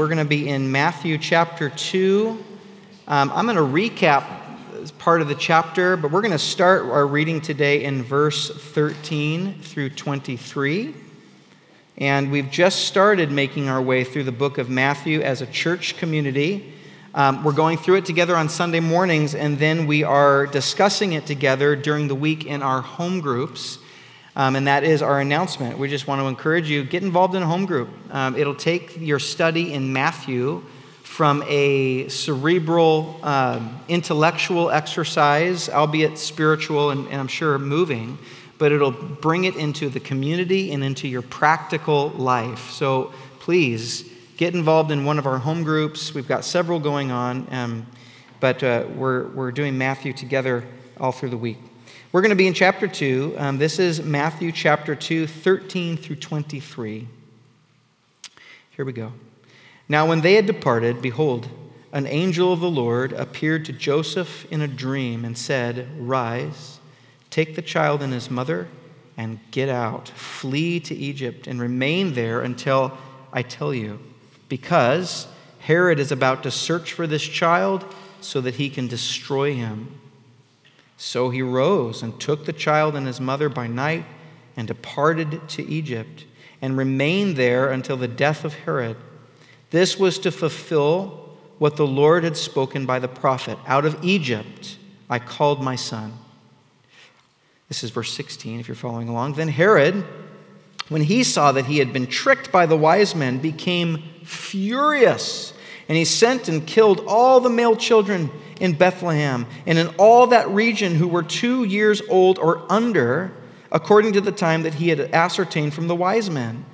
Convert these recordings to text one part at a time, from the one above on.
We're going to be in Matthew chapter 2. Um, I'm going to recap part of the chapter, but we're going to start our reading today in verse 13 through 23. And we've just started making our way through the book of Matthew as a church community. Um, we're going through it together on Sunday mornings, and then we are discussing it together during the week in our home groups. Um, and that is our announcement. We just want to encourage you get involved in a home group. Um, it'll take your study in Matthew from a cerebral, uh, intellectual exercise, albeit spiritual and, and I'm sure moving, but it'll bring it into the community and into your practical life. So please get involved in one of our home groups. We've got several going on, um, but uh, we're, we're doing Matthew together all through the week. We're going to be in chapter 2. Um, this is Matthew chapter 2, 13 through 23. Here we go. Now, when they had departed, behold, an angel of the Lord appeared to Joseph in a dream and said, Rise, take the child and his mother, and get out. Flee to Egypt and remain there until I tell you, because Herod is about to search for this child so that he can destroy him. So he rose and took the child and his mother by night and departed to Egypt and remained there until the death of Herod this was to fulfill what the Lord had spoken by the prophet Out of Egypt I called my son. This is verse 16, if you're following along. Then Herod, when he saw that he had been tricked by the wise men, became furious. And he sent and killed all the male children in Bethlehem and in all that region who were two years old or under, according to the time that he had ascertained from the wise men.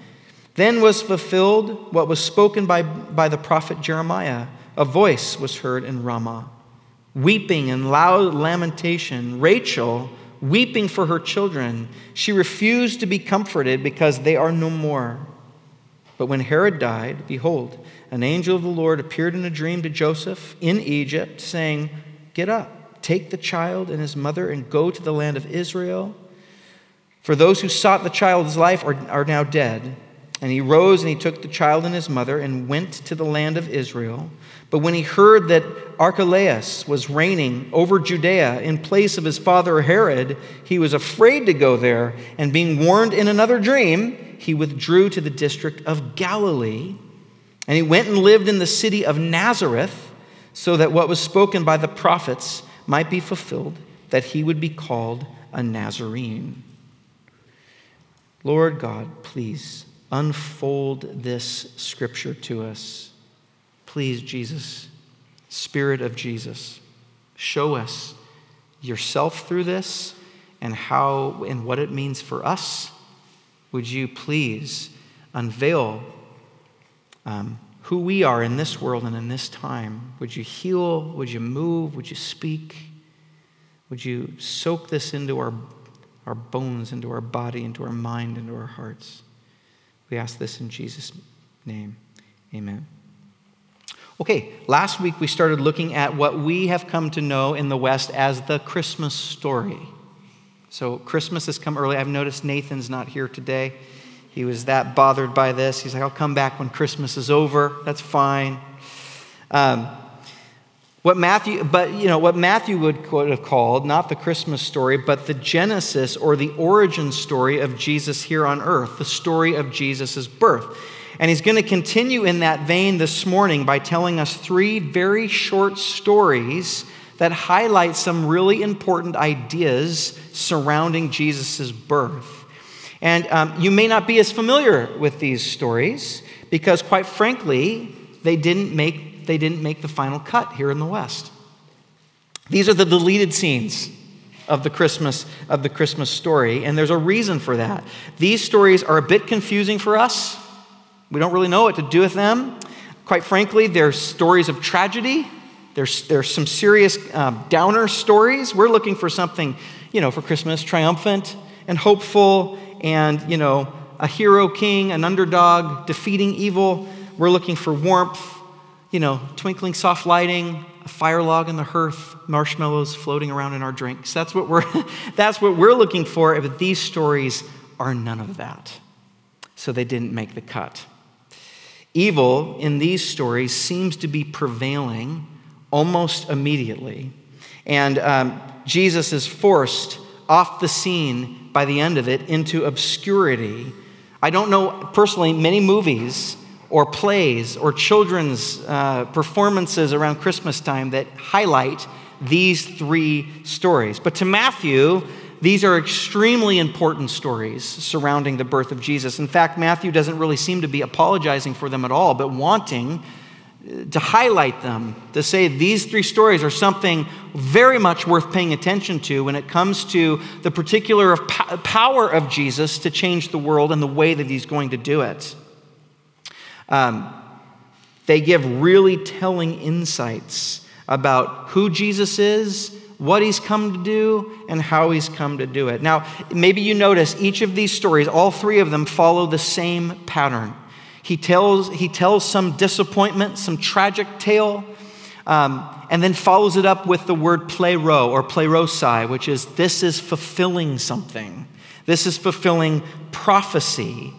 Then was fulfilled what was spoken by, by the prophet Jeremiah. A voice was heard in Ramah, weeping and loud lamentation. Rachel, weeping for her children, she refused to be comforted because they are no more. But when Herod died, behold, an angel of the Lord appeared in a dream to Joseph in Egypt, saying, Get up, take the child and his mother, and go to the land of Israel. For those who sought the child's life are, are now dead. And he rose and he took the child and his mother and went to the land of Israel. But when he heard that Archelaus was reigning over Judea in place of his father Herod, he was afraid to go there. And being warned in another dream, he withdrew to the district of Galilee. And he went and lived in the city of Nazareth, so that what was spoken by the prophets might be fulfilled, that he would be called a Nazarene. Lord God, please unfold this scripture to us. Please, Jesus, Spirit of Jesus, show us yourself through this and how and what it means for us. Would you please unveil um, who we are in this world and in this time? Would you heal? Would you move? Would you speak? Would you soak this into our, our bones, into our body, into our mind, into our hearts? We ask this in Jesus' name. Amen. Okay, last week we started looking at what we have come to know in the West as the Christmas story. So, Christmas has come early. I've noticed Nathan's not here today. He was that bothered by this. He's like, I'll come back when Christmas is over. That's fine. Um, what Matthew, but you know, what Matthew would have called not the Christmas story, but the Genesis or the origin story of Jesus here on earth, the story of Jesus' birth. And he's going to continue in that vein this morning by telling us three very short stories that highlight some really important ideas surrounding Jesus' birth. And um, you may not be as familiar with these stories because, quite frankly, they didn't make they didn't make the final cut here in the West. These are the deleted scenes of the Christmas of the Christmas story, and there's a reason for that. These stories are a bit confusing for us. We don't really know what to do with them. Quite frankly, they're stories of tragedy. There's, there's some serious um, downer stories. We're looking for something, you know, for Christmas, triumphant and hopeful, and you know, a hero king, an underdog defeating evil. We're looking for warmth you know, twinkling soft lighting, a fire log in the hearth, marshmallows floating around in our drinks. That's what we're, that's what we're looking for, but these stories are none of that. So they didn't make the cut. Evil in these stories seems to be prevailing almost immediately. And um, Jesus is forced off the scene by the end of it into obscurity. I don't know personally many movies or plays or children's uh, performances around Christmas time that highlight these three stories. But to Matthew, these are extremely important stories surrounding the birth of Jesus. In fact, Matthew doesn't really seem to be apologizing for them at all, but wanting uh, to highlight them, to say these three stories are something very much worth paying attention to when it comes to the particular power of Jesus to change the world and the way that he's going to do it. Um, they give really telling insights about who Jesus is, what he's come to do, and how he's come to do it. Now, maybe you notice each of these stories, all three of them follow the same pattern. He tells, he tells some disappointment, some tragic tale, um, and then follows it up with the word plero or plerosai, which is this is fulfilling something. This is fulfilling prophecy.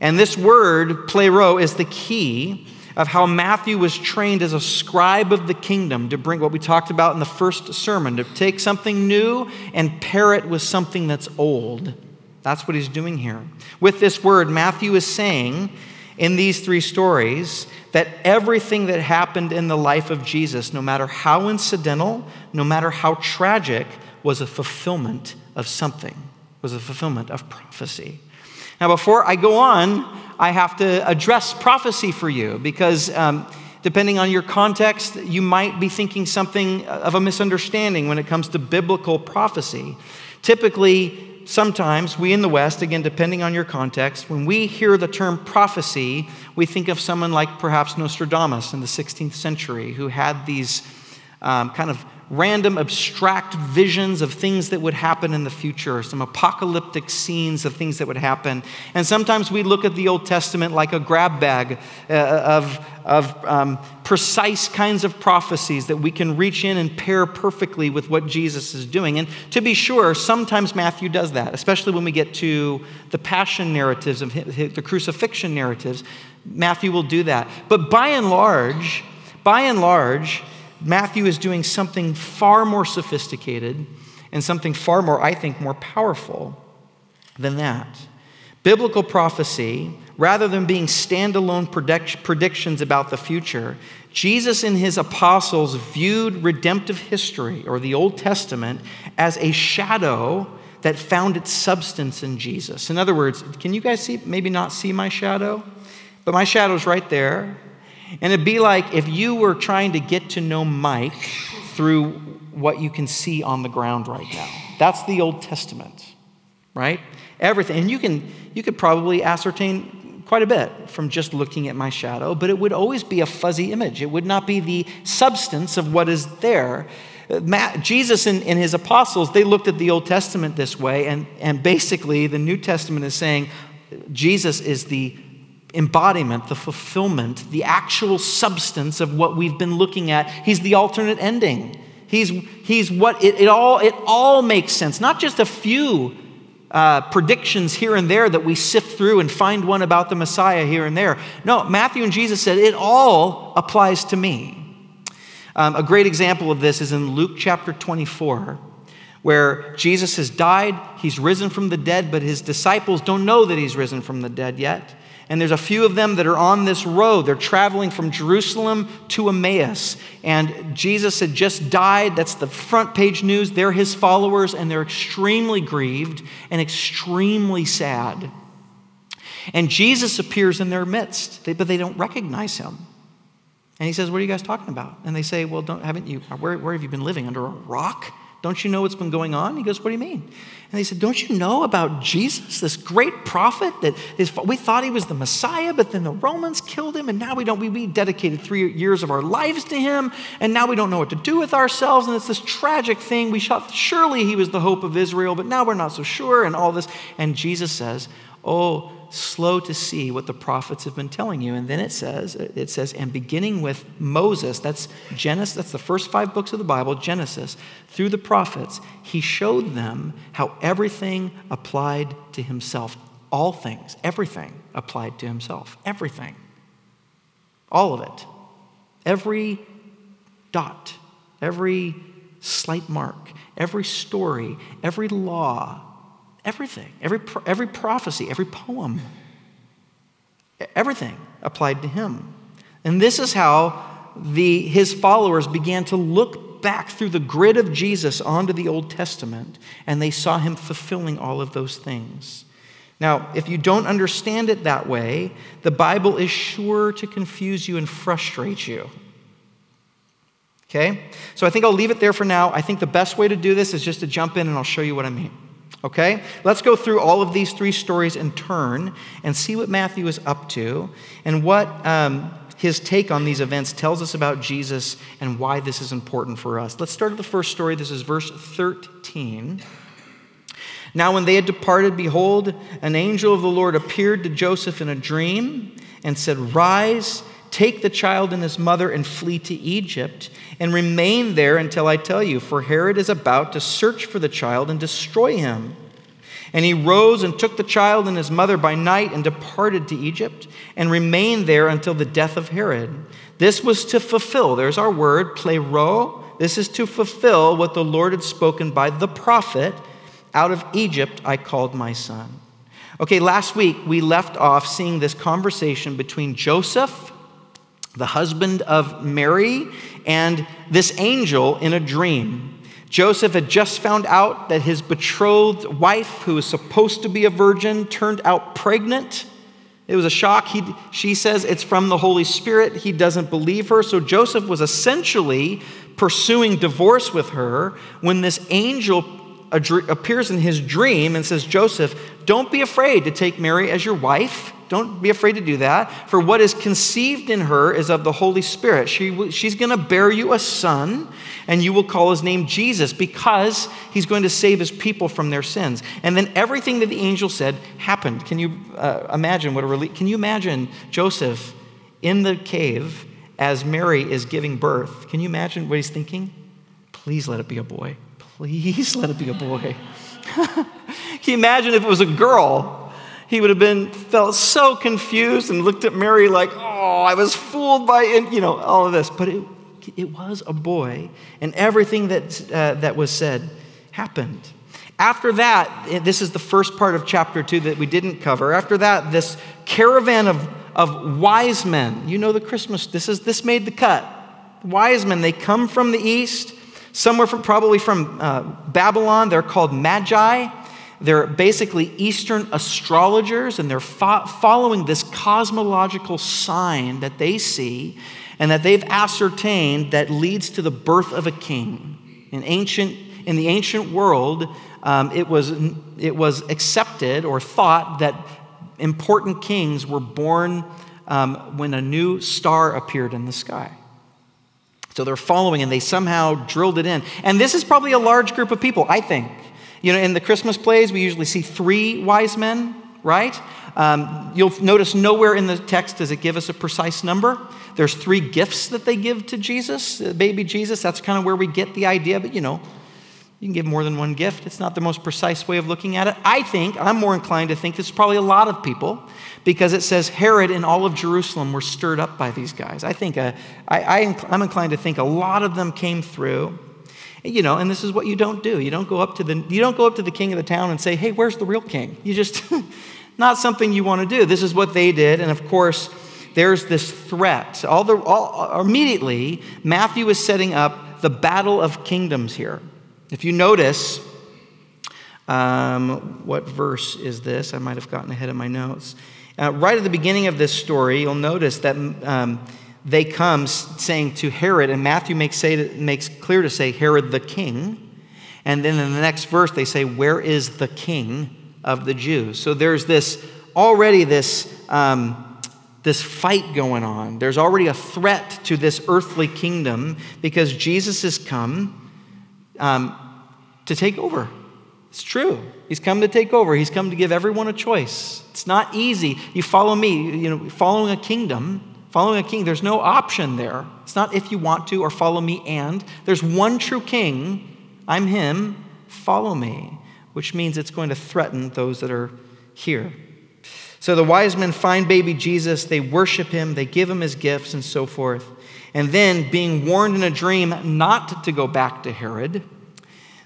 And this word, plero, is the key of how Matthew was trained as a scribe of the kingdom to bring what we talked about in the first sermon, to take something new and pair it with something that's old. That's what he's doing here. With this word, Matthew is saying in these three stories that everything that happened in the life of Jesus, no matter how incidental, no matter how tragic, was a fulfillment of something, was a fulfillment of prophecy. Now, before I go on, I have to address prophecy for you because um, depending on your context, you might be thinking something of a misunderstanding when it comes to biblical prophecy. Typically, sometimes we in the West, again, depending on your context, when we hear the term prophecy, we think of someone like perhaps Nostradamus in the 16th century who had these um, kind of random abstract visions of things that would happen in the future, some apocalyptic scenes of things that would happen. And sometimes we look at the Old Testament like a grab bag uh, of, of um, precise kinds of prophecies that we can reach in and pair perfectly with what Jesus is doing. And to be sure, sometimes Matthew does that, especially when we get to the passion narratives, of the crucifixion narratives. Matthew will do that. But by and large, by and large, Matthew is doing something far more sophisticated and something far more, I think, more powerful than that. Biblical prophecy, rather than being standalone predict- predictions about the future, Jesus and his apostles viewed redemptive history or the Old Testament as a shadow that found its substance in Jesus. In other words, can you guys see, maybe not see my shadow? But my shadow's right there. And it'd be like if you were trying to get to know Mike through what you can see on the ground right now. That's the Old Testament, right? Everything. And you can you could probably ascertain quite a bit from just looking at my shadow, but it would always be a fuzzy image. It would not be the substance of what is there. Matt, Jesus and, and his apostles, they looked at the Old Testament this way, and, and basically the New Testament is saying Jesus is the embodiment, the fulfillment, the actual substance of what we've been looking at. He's the alternate ending. He's, he's what it, it, all, it all makes sense, not just a few uh, predictions here and there that we sift through and find one about the Messiah here and there. No, Matthew and Jesus said it all applies to me. Um, a great example of this is in Luke chapter 24, where Jesus has died, he's risen from the dead, but his disciples don't know that he's risen from the dead yet. And there's a few of them that are on this road. They're traveling from Jerusalem to Emmaus. And Jesus had just died. That's the front page news. They're his followers, and they're extremely grieved and extremely sad. And Jesus appears in their midst, but they don't recognize him. And he says, What are you guys talking about? And they say, Well, don't, haven't you, where, where have you been living? Under a rock? Don't you know what's been going on? He goes, What do you mean? And they said, Don't you know about Jesus, this great prophet that we thought he was the Messiah, but then the Romans killed him, and now we don't, we, we dedicated three years of our lives to him, and now we don't know what to do with ourselves, and it's this tragic thing. We thought surely he was the hope of Israel, but now we're not so sure, and all this. And Jesus says, Oh, slow to see what the prophets have been telling you. And then it says, it says, and beginning with Moses, that's Genesis, that's the first five books of the Bible, Genesis, through the prophets, he showed them how everything applied to himself. All things, everything applied to himself. Everything. All of it. Every dot, every slight mark, every story, every law, everything, every, every prophecy, every poem, everything applied to him. And this is how the, his followers began to look back through the grid of Jesus onto the Old Testament, and they saw him fulfilling all of those things. Now, if you don't understand it that way, the Bible is sure to confuse you and frustrate you. Okay? So I think I'll leave it there for now. I think the best way to do this is just to jump in and I'll show you what I mean. Okay? Let's go through all of these three stories in turn and see what Matthew is up to and what um, his take on these events tells us about Jesus and why this is important for us. Let's start with the first story. This is verse 13. Now, when they had departed, behold, an angel of the Lord appeared to Joseph in a dream and said, Rise, take the child and his mother, and flee to Egypt, and remain there until I tell you, for Herod is about to search for the child and destroy him. And he rose and took the child and his mother by night and departed to Egypt and remained there until the death of Herod. This was to fulfill, there's our word, plero. This is to fulfill what the Lord had spoken by the prophet out of Egypt I called my son. Okay, last week we left off seeing this conversation between Joseph, the husband of Mary, and this angel in a dream. Joseph had just found out that his betrothed wife, who was supposed to be a virgin, turned out pregnant. It was a shock. He, she says it's from the Holy Spirit. He doesn't believe her. So Joseph was essentially pursuing divorce with her when this angel appears in his dream and says, Joseph, don't be afraid to take Mary as your wife. Don't be afraid to do that. For what is conceived in her is of the Holy Spirit. She, she's going to bear you a son, and you will call his name Jesus because he's going to save his people from their sins. And then everything that the angel said happened. Can you uh, imagine what a relief? Can you imagine Joseph in the cave as Mary is giving birth? Can you imagine what he's thinking? Please let it be a boy. Please let it be a boy. Can you imagine if it was a girl? He would have been felt so confused and looked at Mary like, "Oh, I was fooled by you know all of this." But it, it was a boy, and everything that uh, that was said happened. After that, this is the first part of chapter two that we didn't cover. After that, this caravan of, of wise men. You know the Christmas. This is this made the cut. Wise men. They come from the east. Somewhere from, probably from uh, Babylon, they're called magi. They're basically Eastern astrologers, and they're fo- following this cosmological sign that they see and that they've ascertained that leads to the birth of a king. In, ancient, in the ancient world, um, it, was, it was accepted or thought that important kings were born um, when a new star appeared in the sky. So they're following and they somehow drilled it in. And this is probably a large group of people, I think. You know, in the Christmas plays, we usually see three wise men, right? Um, you'll notice nowhere in the text does it give us a precise number. There's three gifts that they give to Jesus, baby Jesus. That's kind of where we get the idea, but you know, you can give more than one gift. It's not the most precise way of looking at it. I think, I'm more inclined to think this is probably a lot of people because it says Herod and all of Jerusalem were stirred up by these guys. I think, uh, I, I, I'm inclined to think a lot of them came through. You know, and this is what you don't do. You don't go up to the, you don't go up to the king of the town and say, hey, where's the real king? You just, not something you want to do. This is what they did. And of course, there's this threat. All the, all, immediately, Matthew is setting up the battle of kingdoms here. If you notice, um, what verse is this? I might have gotten ahead of my notes. Uh, right at the beginning of this story, you'll notice that um, they come saying to Herod, and Matthew makes, say, makes clear to say, Herod the king. And then in the next verse, they say, Where is the king of the Jews? So there's this already this, um, this fight going on. There's already a threat to this earthly kingdom because Jesus has come um, to take over. It's true. He's come to take over. He's come to give everyone a choice. It's not easy. You follow me, you know, following a kingdom, following a king, there's no option there. It's not if you want to or follow me and. There's one true king. I'm him. Follow me, which means it's going to threaten those that are here. So the wise men find baby Jesus, they worship him, they give him his gifts, and so forth. And then, being warned in a dream not to go back to Herod,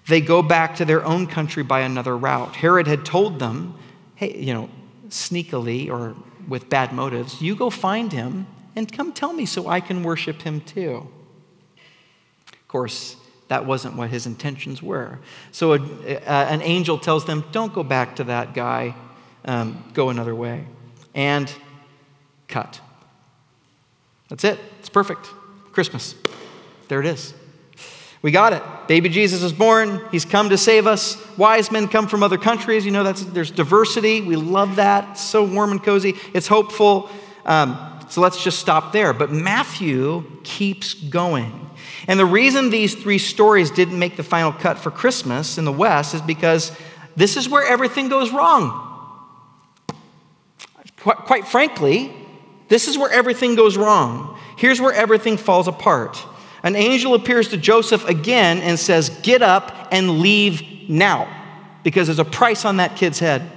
they go back to their own country by another route. Herod had told them, hey, you know, sneakily or with bad motives, you go find him and come tell me so I can worship him too. Of course, that wasn't what his intentions were. So a, a, an angel tells them, don't go back to that guy, um, go another way. And cut. That's it. It's perfect. Christmas. There it is. We got it. Baby Jesus is born. He's come to save us. Wise men come from other countries. You know, that's, there's diversity. We love that. It's so warm and cozy. It's hopeful. Um, so let's just stop there. But Matthew keeps going. And the reason these three stories didn't make the final cut for Christmas in the West is because this is where everything goes wrong. Quite, frankly, this is where everything goes wrong. Here's where everything falls apart. An angel appears to Joseph again and says, Get up and leave now, because there's a price on that kid's head.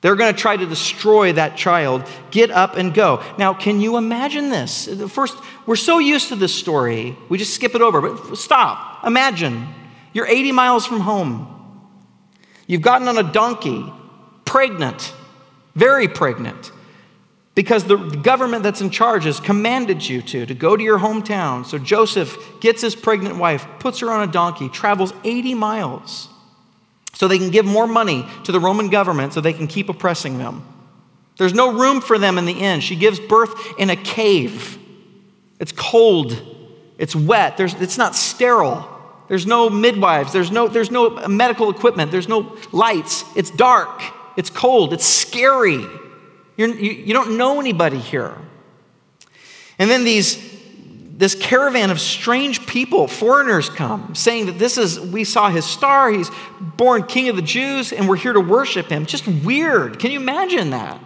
They're going to try to destroy that child. Get up and go. Now, can you imagine this? First, we're so used to this story, we just skip it over. But stop. Imagine you're 80 miles from home. You've gotten on a donkey, pregnant, very pregnant because the government that's in charge has commanded you to, to go to your hometown. So Joseph gets his pregnant wife, puts her on a donkey, travels 80 miles so they can give more money to the Roman government so they can keep oppressing them. There's no room for them in the inn. She gives birth in a cave. It's cold, it's wet, There's, it's not sterile. There's no midwives, there's no, there's no medical equipment, there's no lights. It's dark, it's cold, it's scary. You're, you, you don't know anybody here. And then these, this caravan of strange people, foreigners come, saying that this is, we saw his star, he's born king of the Jews, and we're here to worship him. Just weird. Can you imagine that?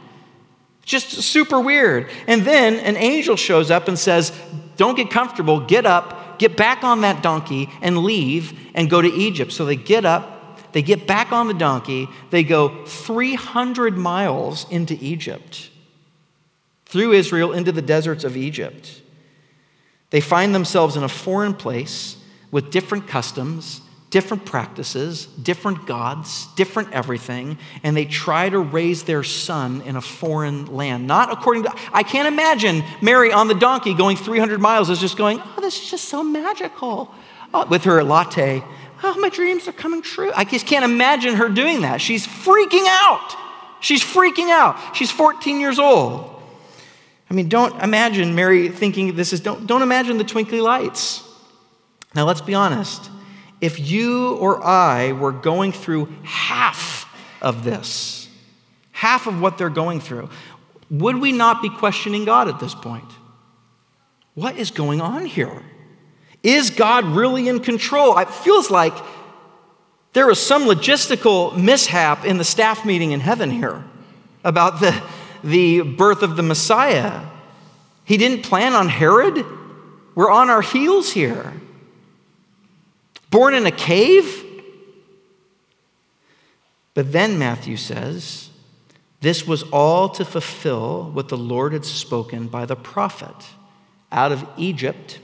Just super weird. And then an angel shows up and says, Don't get comfortable, get up, get back on that donkey, and leave and go to Egypt. So they get up, they get back on the donkey. They go 300 miles into Egypt, through Israel into the deserts of Egypt. They find themselves in a foreign place with different customs, different practices, different gods, different everything, and they try to raise their son in a foreign land. Not according to, I can't imagine Mary on the donkey going 300 miles is just going, oh, this is just so magical. Oh, with her latte Oh, my dreams are coming true. I just can't imagine her doing that. She's freaking out. She's freaking out. She's 14 years old. I mean, don't imagine Mary thinking this is, don't, don't imagine the twinkly lights. Now, let's be honest. If you or I were going through half of this, half of what they're going through, would we not be questioning God at this point? What is going on here? Is God really in control? It feels like there was some logistical mishap in the staff meeting in heaven here about the, the birth of the Messiah. He didn't plan on Herod. We're on our heels here. Born in a cave? But then Matthew says, this was all to fulfill what the Lord had spoken by the prophet. Out of Egypt,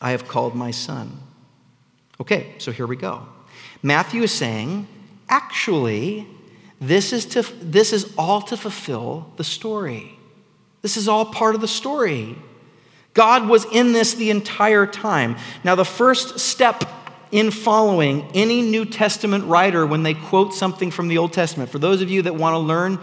I have called my son. Okay, so here we go. Matthew is saying, actually, this is, to, this is all to fulfill the story. This is all part of the story. God was in this the entire time. Now, the first step in following any New Testament writer when they quote something from the Old Testament, for those of you that want to learn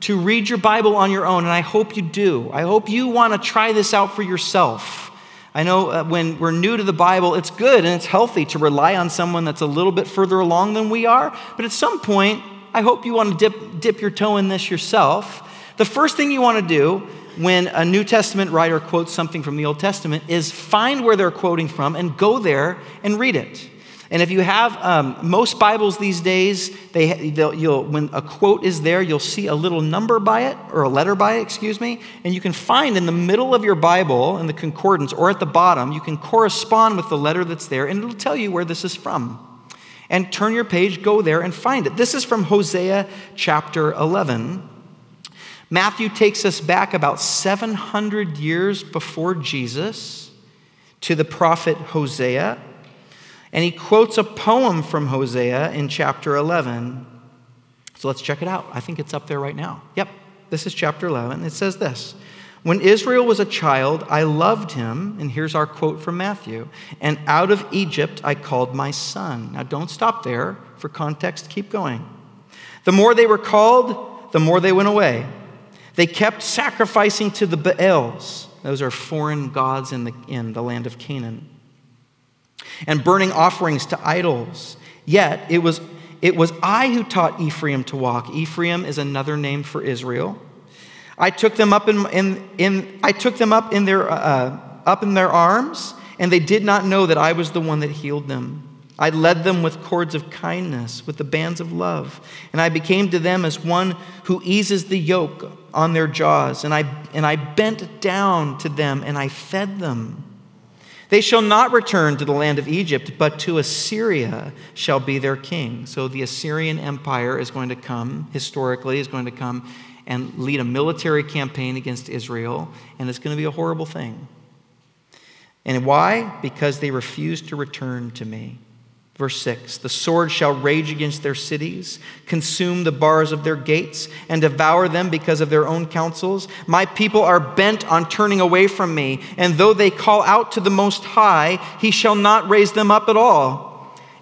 to read your Bible on your own, and I hope you do, I hope you want to try this out for yourself. I know uh, when we're new to the Bible, it's good and it's healthy to rely on someone that's a little bit further along than we are. But at some point, I hope you want to dip, dip your toe in this yourself. The first thing you want to do when a New Testament writer quotes something from the Old Testament is find where they're quoting from and go there and read it. And if you have um, most Bibles these days, they, you'll, when a quote is there, you'll see a little number by it, or a letter by it, excuse me. And you can find in the middle of your Bible, in the concordance, or at the bottom, you can correspond with the letter that's there, and it'll tell you where this is from. And turn your page, go there, and find it. This is from Hosea chapter 11. Matthew takes us back about 700 years before Jesus to the prophet Hosea, and he quotes a poem from Hosea in chapter 11. So let's check it out. I think it's up there right now. Yep, this is chapter 11. It says this When Israel was a child, I loved him. And here's our quote from Matthew And out of Egypt I called my son. Now don't stop there. For context, keep going. The more they were called, the more they went away. They kept sacrificing to the Baals. Those are foreign gods in the, in the land of Canaan. And burning offerings to idols. Yet it was, it was I who taught Ephraim to walk. Ephraim is another name for Israel. I took them up in, in, in I took them up in their uh, up in their arms, and they did not know that I was the one that healed them. I led them with cords of kindness, with the bands of love, and I became to them as one who eases the yoke on their jaws, and I, and I bent down to them and I fed them. They shall not return to the land of Egypt, but to Assyria shall be their king. So the Assyrian Empire is going to come, historically, is going to come and lead a military campaign against Israel, and it's going to be a horrible thing. And why? Because they refuse to return to me. Verse 6 The sword shall rage against their cities, consume the bars of their gates, and devour them because of their own counsels. My people are bent on turning away from me, and though they call out to the Most High, he shall not raise them up at all.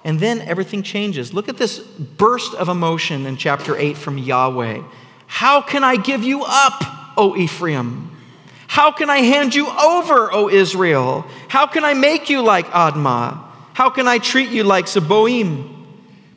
And then everything changes. Look at this burst of emotion in chapter 8 from Yahweh. How can I give you up, O Ephraim? How can I hand you over, O Israel? How can I make you like Admah? How can I treat you like Zeboim?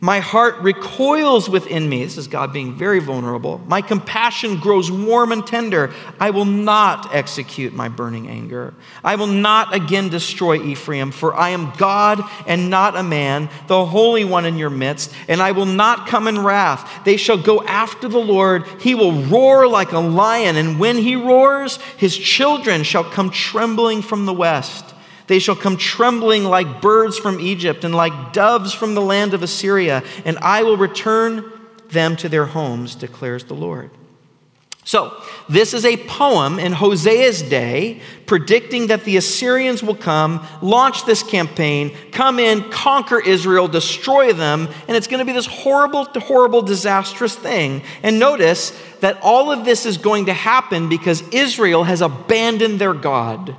My heart recoils within me. This is God being very vulnerable. My compassion grows warm and tender. I will not execute my burning anger. I will not again destroy Ephraim, for I am God and not a man, the Holy One in your midst, and I will not come in wrath. They shall go after the Lord. He will roar like a lion, and when he roars, his children shall come trembling from the west. They shall come trembling like birds from Egypt and like doves from the land of Assyria, and I will return them to their homes, declares the Lord. So, this is a poem in Hosea's day predicting that the Assyrians will come, launch this campaign, come in, conquer Israel, destroy them, and it's going to be this horrible, horrible, disastrous thing. And notice that all of this is going to happen because Israel has abandoned their God.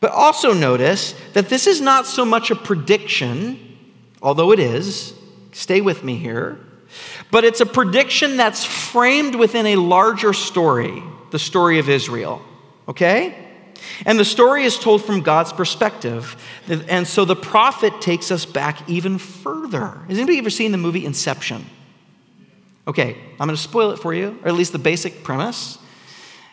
But also notice that this is not so much a prediction, although it is. Stay with me here. But it's a prediction that's framed within a larger story, the story of Israel. Okay? And the story is told from God's perspective. And so the prophet takes us back even further. Has anybody ever seen the movie Inception? Okay, I'm going to spoil it for you, or at least the basic premise.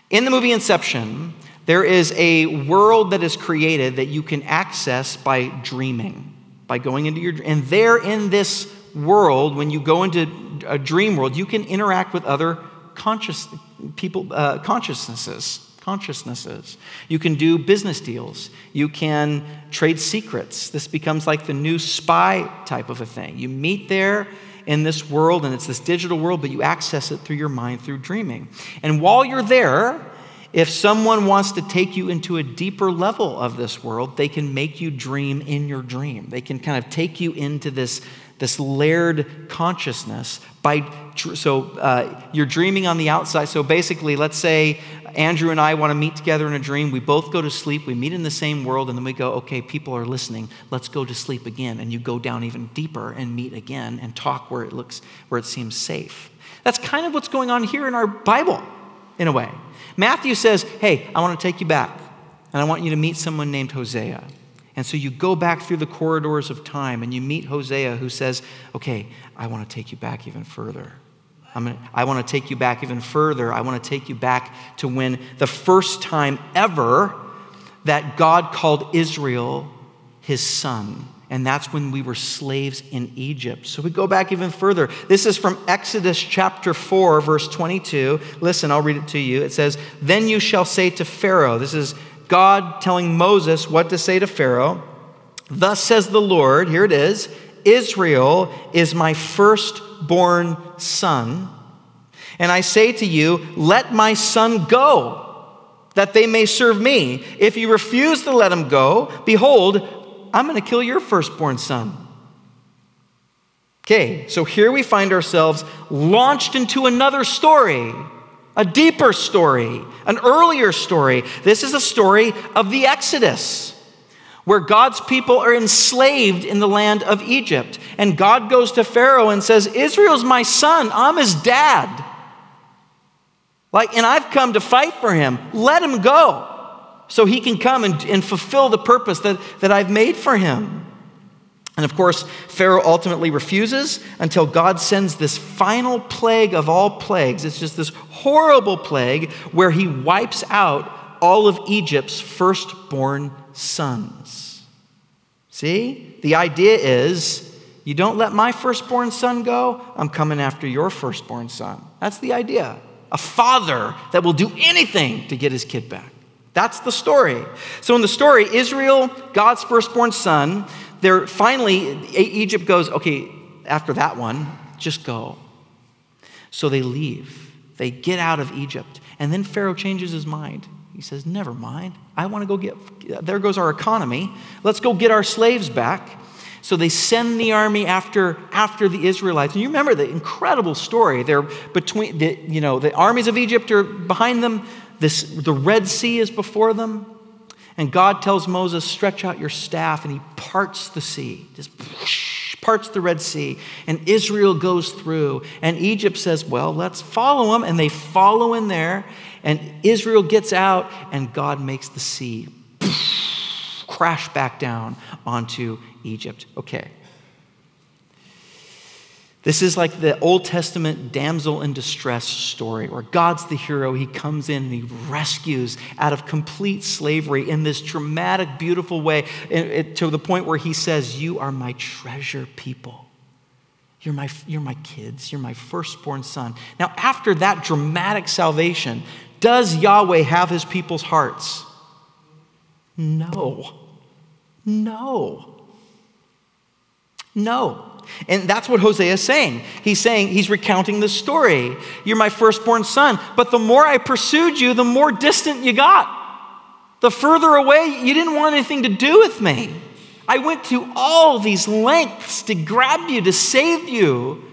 In the movie Inception, there is a world that is created that you can access by dreaming, by going into your dream. and there in this world, when you go into a dream world, you can interact with other conscious people, uh, consciousnesses. Consciousnesses. You can do business deals. You can trade secrets. This becomes like the new spy type of a thing. You meet there in this world, and it's this digital world, but you access it through your mind through dreaming. And while you're there, if someone wants to take you into a deeper level of this world, they can make you dream in your dream. They can kind of take you into this, this layered consciousness by so uh, you're dreaming on the outside. So basically, let's say Andrew and I want to meet together in a dream. We both go to sleep. We meet in the same world, and then we go, okay, people are listening. Let's go to sleep again. And you go down even deeper and meet again and talk where it looks where it seems safe. That's kind of what's going on here in our Bible, in a way. Matthew says, Hey, I want to take you back, and I want you to meet someone named Hosea. And so you go back through the corridors of time and you meet Hosea, who says, Okay, I want to take you back even further. Gonna, I want to take you back even further. I want to take you back to when the first time ever that God called Israel his son and that's when we were slaves in Egypt. So we go back even further. This is from Exodus chapter 4, verse 22. Listen, I'll read it to you. It says, Then you shall say to Pharaoh, this is God telling Moses what to say to Pharaoh. Thus says the Lord, here it is Israel is my firstborn son, And I say to you, let my son go, that they may serve me. If you refuse to let him go, behold, I'm going to kill your firstborn son. Okay, so here we find ourselves launched into another story, a deeper story, an earlier story. This is a story of the Exodus where God's people are enslaved in the land of Egypt. And God goes to Pharaoh and says, Israel's my son, I'm his dad. Like, and I've come to fight for him. Let him go so he can come and, and fulfill the purpose that, that I've made for him. And of course, Pharaoh ultimately refuses until God sends this final plague of all plagues. It's just this horrible plague where he wipes out all of Egypt's firstborn sons. See? The idea is you don't let my firstborn son go, I'm coming after your firstborn son. That's the idea. A father that will do anything to get his kid back. That's the story. So in the story, Israel, God's firstborn son, they're finally, Egypt goes, okay, after that one, just go. So they leave. They get out of Egypt. And then Pharaoh changes his mind. He says, Never mind. I want to go get, there goes our economy. Let's go get our slaves back. So they send the army after, after the Israelites. And you remember the incredible story. They're between, the, you know, the armies of Egypt are behind them, this, the Red Sea is before them. And God tells Moses, stretch out your staff, and he parts the sea, just parts the Red Sea. And Israel goes through. And Egypt says, well, let's follow them. And they follow in there. And Israel gets out, and God makes the sea crash back down onto Egypt. Okay. This is like the Old Testament damsel in distress story where God's the hero. He comes in and he rescues out of complete slavery in this dramatic, beautiful way to the point where he says, You are my treasure people. You're my, you're my kids. You're my firstborn son. Now, after that dramatic salvation, does Yahweh have his people's hearts? No. No. No. And that's what Hosea is saying. He's saying, he's recounting the story. You're my firstborn son. But the more I pursued you, the more distant you got. The further away, you didn't want anything to do with me. I went to all these lengths to grab you, to save you,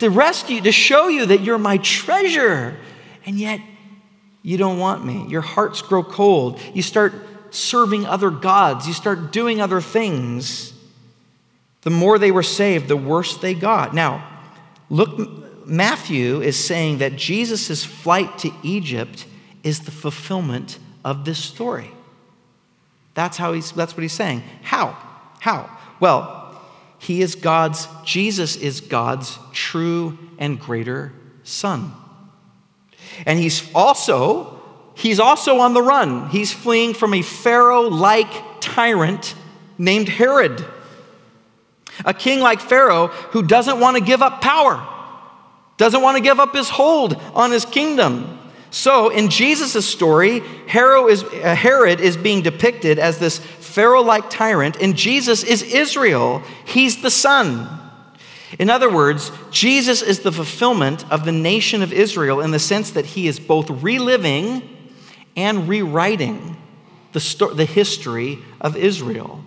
to rescue, to show you that you're my treasure. And yet, you don't want me. Your hearts grow cold. You start serving other gods. You start doing other things. The more they were saved, the worse they got. Now, look, Matthew is saying that Jesus' flight to Egypt is the fulfillment of this story. That's, how he's, that's what he's saying. How? How? Well, he is God's, Jesus is God's true and greater son. And he's also, he's also on the run. He's fleeing from a Pharaoh-like tyrant named Herod. A king like Pharaoh who doesn't want to give up power, doesn't want to give up his hold on his kingdom. So, in Jesus' story, Herod is, uh, Herod is being depicted as this Pharaoh like tyrant, and Jesus is Israel. He's the son. In other words, Jesus is the fulfillment of the nation of Israel in the sense that he is both reliving and rewriting the, sto- the history of Israel.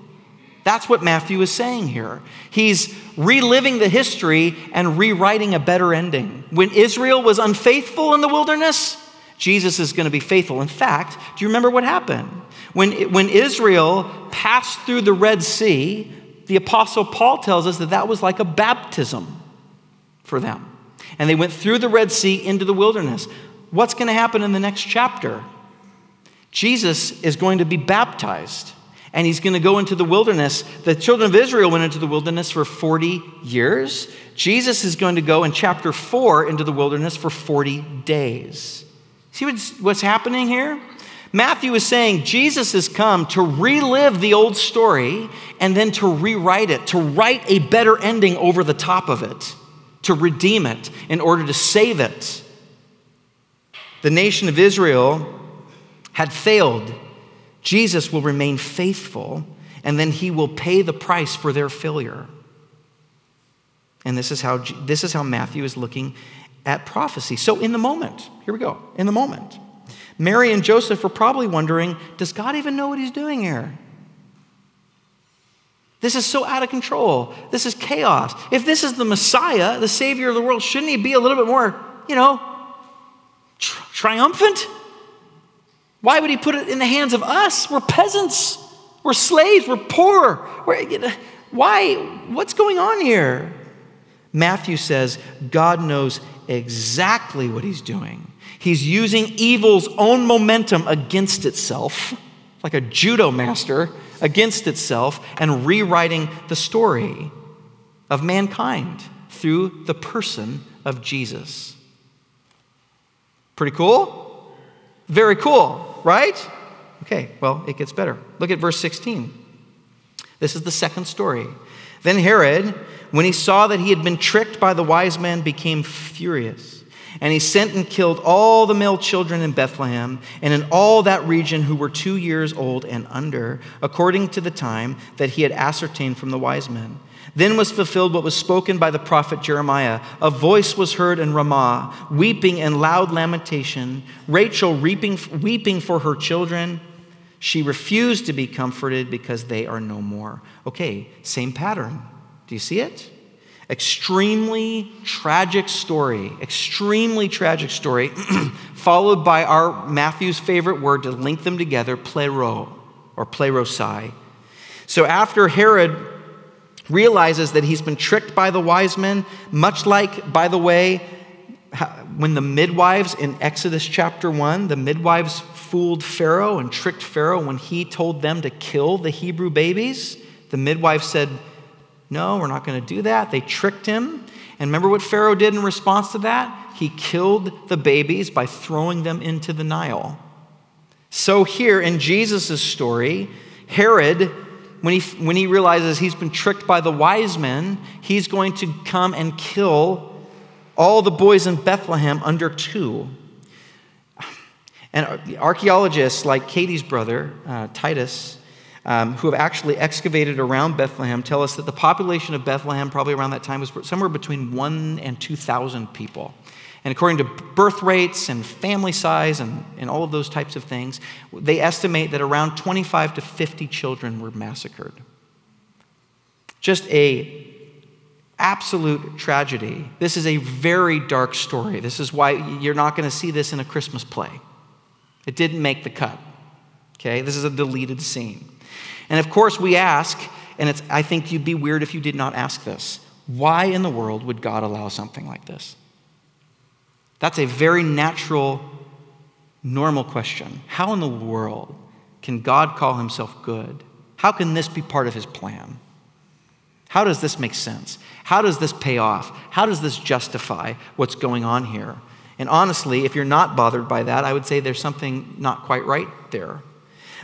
That's what Matthew is saying here. He's reliving the history and rewriting a better ending. When Israel was unfaithful in the wilderness, Jesus is going to be faithful. In fact, do you remember what happened? When, when Israel passed through the Red Sea, the Apostle Paul tells us that that was like a baptism for them. And they went through the Red Sea into the wilderness. What's going to happen in the next chapter? Jesus is going to be baptized and he's going to go into the wilderness. The children of Israel went into the wilderness for 40 years. Jesus is going to go in chapter 4 into the wilderness for 40 days. See what's, what's happening here? Matthew is saying Jesus has come to relive the old story and then to rewrite it, to write a better ending over the top of it, to redeem it in order to save it. The nation of Israel had failed Jesus will remain faithful, and then he will pay the price for their failure. And this is how, this is how Matthew is looking at prophecy. So, in the moment, here we go, in the moment, Mary and Joseph were probably wondering does God even know what he's doing here? This is so out of control. This is chaos. If this is the Messiah, the Savior of the world, shouldn't he be a little bit more, you know, tri- triumphant? Why would he put it in the hands of us? We're peasants. We're slaves. We're poor. We're, you know, why? What's going on here? Matthew says God knows exactly what he's doing. He's using evil's own momentum against itself, like a judo master against itself, and rewriting the story of mankind through the person of Jesus. Pretty cool? Very cool, right? Okay, well, it gets better. Look at verse 16. This is the second story. Then Herod, when he saw that he had been tricked by the wise men, became furious. And he sent and killed all the male children in Bethlehem and in all that region who were two years old and under, according to the time that he had ascertained from the wise men. Then was fulfilled what was spoken by the prophet Jeremiah. A voice was heard in Ramah, weeping and loud lamentation, Rachel weeping, weeping for her children. She refused to be comforted because they are no more. Okay, same pattern. Do you see it? Extremely tragic story, extremely tragic story, followed by our Matthew's favorite word to link them together, plero or plerosai. So after Herod realizes that he's been tricked by the wise men, much like, by the way, when the midwives in Exodus chapter 1, the midwives fooled Pharaoh and tricked Pharaoh when he told them to kill the Hebrew babies, the midwives said, no, we're not going to do that. They tricked him. And remember what Pharaoh did in response to that? He killed the babies by throwing them into the Nile. So, here in Jesus' story, Herod, when he, when he realizes he's been tricked by the wise men, he's going to come and kill all the boys in Bethlehem under two. And archaeologists like Katie's brother, uh, Titus, um, who have actually excavated around Bethlehem tell us that the population of Bethlehem, probably around that time, was somewhere between 1 and 2,000 people. And according to birth rates and family size and, and all of those types of things, they estimate that around 25 to 50 children were massacred. Just a absolute tragedy. This is a very dark story. This is why you're not going to see this in a Christmas play. It didn't make the cut. Okay? This is a deleted scene. And of course, we ask, and it's, I think you'd be weird if you did not ask this why in the world would God allow something like this? That's a very natural, normal question. How in the world can God call himself good? How can this be part of his plan? How does this make sense? How does this pay off? How does this justify what's going on here? And honestly, if you're not bothered by that, I would say there's something not quite right there.